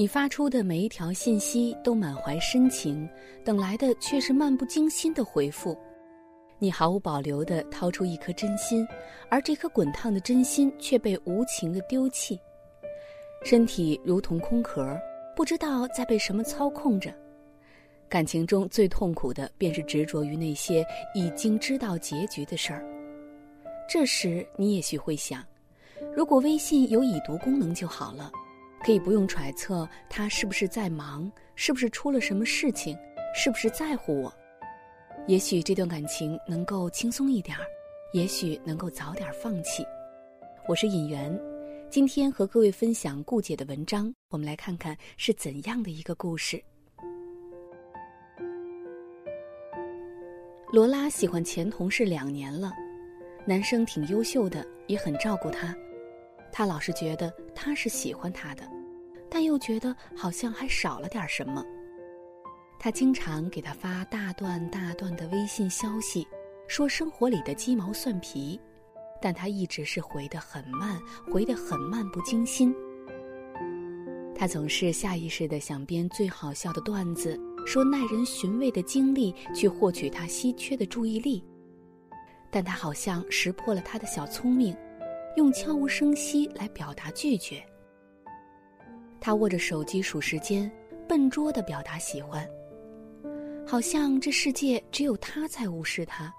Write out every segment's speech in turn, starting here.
你发出的每一条信息都满怀深情，等来的却是漫不经心的回复。你毫无保留地掏出一颗真心，而这颗滚烫的真心却被无情地丢弃。身体如同空壳，不知道在被什么操控着。感情中最痛苦的便是执着于那些已经知道结局的事儿。这时你也许会想，如果微信有已读功能就好了，可以不用揣测他是不是在忙，是不是出了什么事情，是不是在乎我。也许这段感情能够轻松一点儿，也许能够早点放弃。我是尹媛，今天和各位分享顾姐的文章，我们来看看是怎样的一个故事。罗拉喜欢前同事两年了，男生挺优秀的，也很照顾她。他老是觉得他是喜欢他的，但又觉得好像还少了点什么。他经常给他发大段大段的微信消息，说生活里的鸡毛蒜皮，但他一直是回得很慢，回得很漫不经心。他总是下意识地想编最好笑的段子。说耐人寻味的经历去获取他稀缺的注意力，但他好像识破了他的小聪明，用悄无声息来表达拒绝。他握着手机数时间，笨拙地表达喜欢，好像这世界只有他在无视他。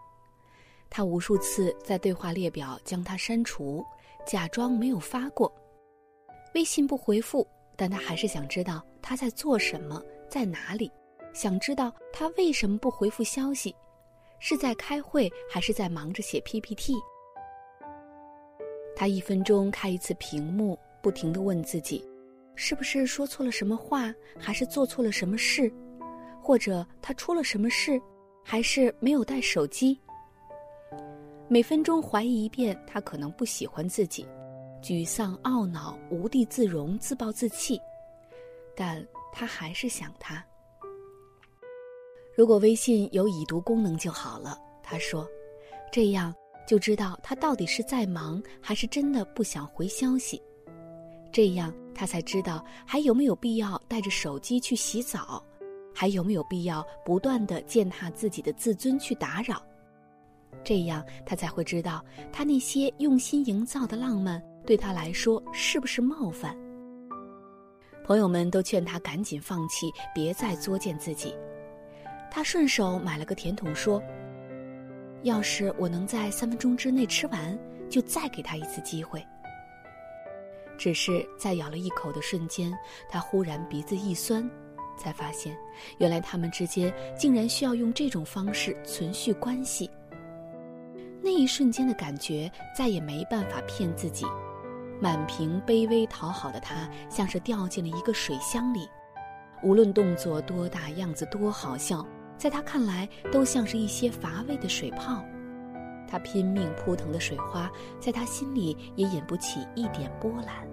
他无数次在对话列表将他删除，假装没有发过。微信不回复，但他还是想知道他在做什么，在哪里。想知道他为什么不回复消息，是在开会还是在忙着写 PPT？他一分钟开一次屏幕，不停地问自己：是不是说错了什么话，还是做错了什么事，或者他出了什么事，还是没有带手机？每分钟怀疑一遍，他可能不喜欢自己，沮丧、懊恼、无地自容、自暴自弃，但他还是想他。如果微信有已读功能就好了，他说，这样就知道他到底是在忙还是真的不想回消息，这样他才知道还有没有必要带着手机去洗澡，还有没有必要不断的践踏自己的自尊去打扰，这样他才会知道他那些用心营造的浪漫对他来说是不是冒犯。朋友们都劝他赶紧放弃，别再作践自己。他顺手买了个甜筒，说：“要是我能在三分钟之内吃完，就再给他一次机会。”只是在咬了一口的瞬间，他忽然鼻子一酸，才发现，原来他们之间竟然需要用这种方式存续关系。那一瞬间的感觉，再也没办法骗自己。满屏卑微讨好的他，像是掉进了一个水箱里，无论动作多大，样子多好笑。在他看来，都像是一些乏味的水泡。他拼命扑腾的水花，在他心里也引不起一点波澜。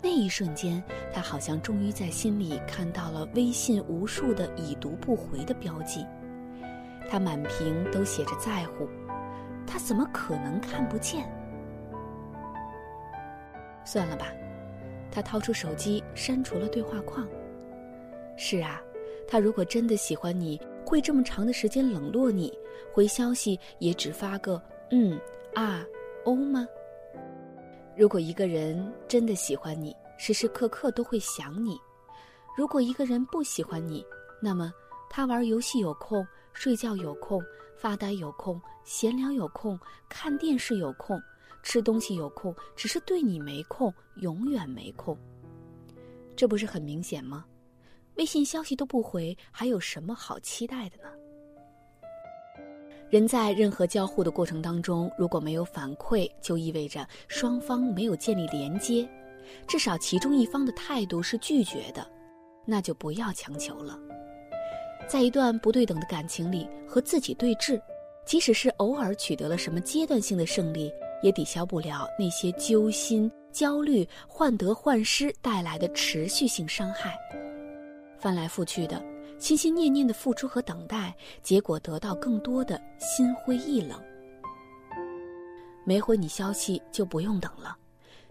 那一瞬间，他好像终于在心里看到了微信无数的已读不回的标记。他满屏都写着在乎，他怎么可能看不见？算了吧，他掏出手机删除了对话框。是啊。他如果真的喜欢你，会这么长的时间冷落你，回消息也只发个嗯啊哦吗？如果一个人真的喜欢你，时时刻刻都会想你；如果一个人不喜欢你，那么他玩游戏有空，睡觉有空，发呆有空，闲聊有空，看电视有空，吃东西有空，只是对你没空，永远没空。这不是很明显吗？微信消息都不回，还有什么好期待的呢？人在任何交互的过程当中，如果没有反馈，就意味着双方没有建立连接，至少其中一方的态度是拒绝的，那就不要强求了。在一段不对等的感情里，和自己对峙，即使是偶尔取得了什么阶段性的胜利，也抵消不了那些揪心、焦虑、患得患失带来的持续性伤害。翻来覆去的，心心念念的付出和等待，结果得到更多的心灰意冷。没回你消息就不用等了，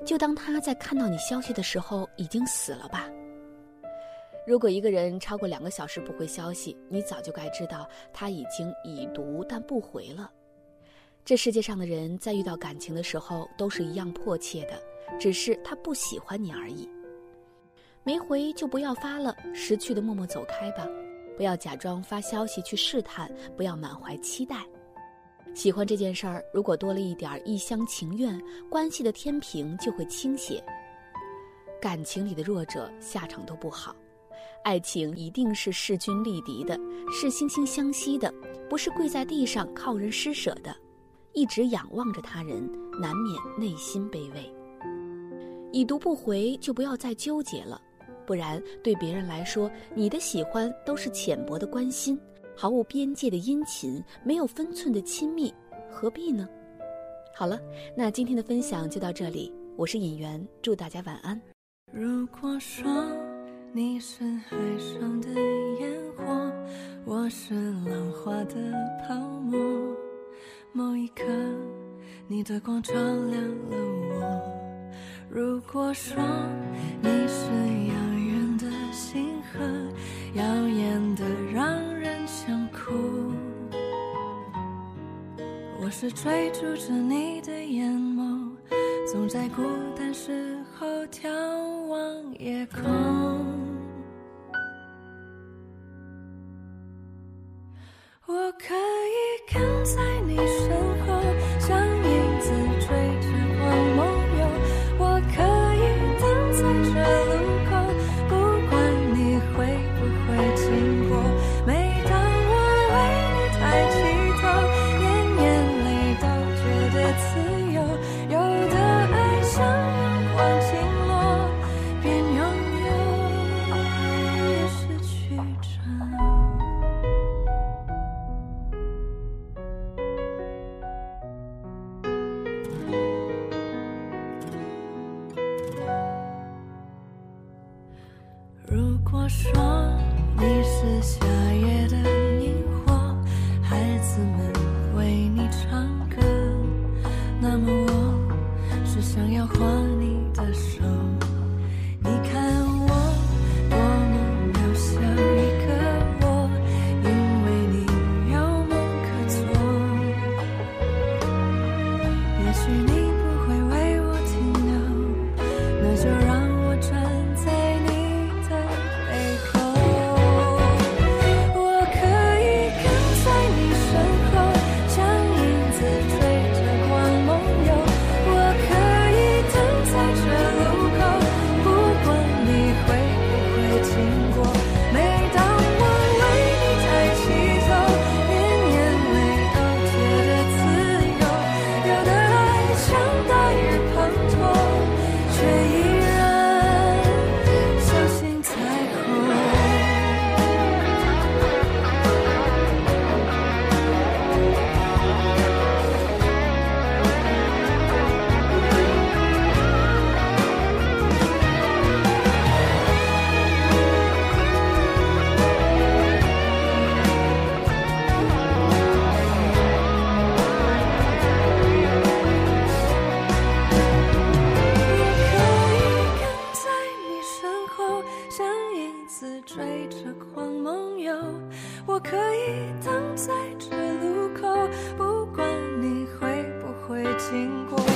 就当他在看到你消息的时候已经死了吧。如果一个人超过两个小时不回消息，你早就该知道他已经已读但不回了。这世界上的人在遇到感情的时候都是一样迫切的，只是他不喜欢你而已。没回就不要发了，识趣的默默走开吧。不要假装发消息去试探，不要满怀期待。喜欢这件事儿，如果多了一点一厢情愿，关系的天平就会倾斜。感情里的弱者下场都不好。爱情一定是势均力敌的，是惺惺相惜的，不是跪在地上靠人施舍的。一直仰望着他人，难免内心卑微。已读不回，就不要再纠结了，不然对别人来说，你的喜欢都是浅薄的关心，毫无边界的殷勤，没有分寸的亲密，何必呢？好了，那今天的分享就到这里，我是演员，祝大家晚安。如果说。你是海上的烟火，我是浪花的泡沫。某一刻，你的光照亮了我。如果说你星河，耀眼的让人想哭。我是追逐着你的眼眸，总在孤单时候眺望夜空。我说你是夏夜的萤火，孩子们为你唱歌，那么我是想要画你的手。经过。